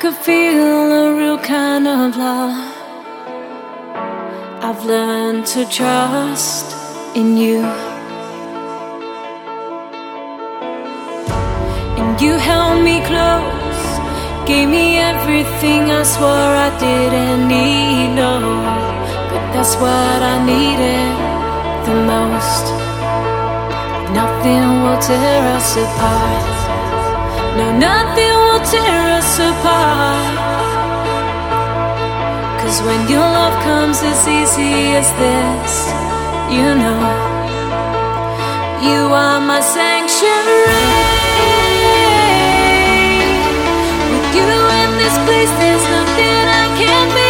could feel a real kind of love. I've learned to trust in you. And you held me close, gave me everything I swore I didn't need. No, but that's what I needed the most. Nothing will tear us apart. No, nothing will tear us apart. Cause when your love comes as easy as this, you know, you are my sanctuary. With you in this place, there's nothing I can't be.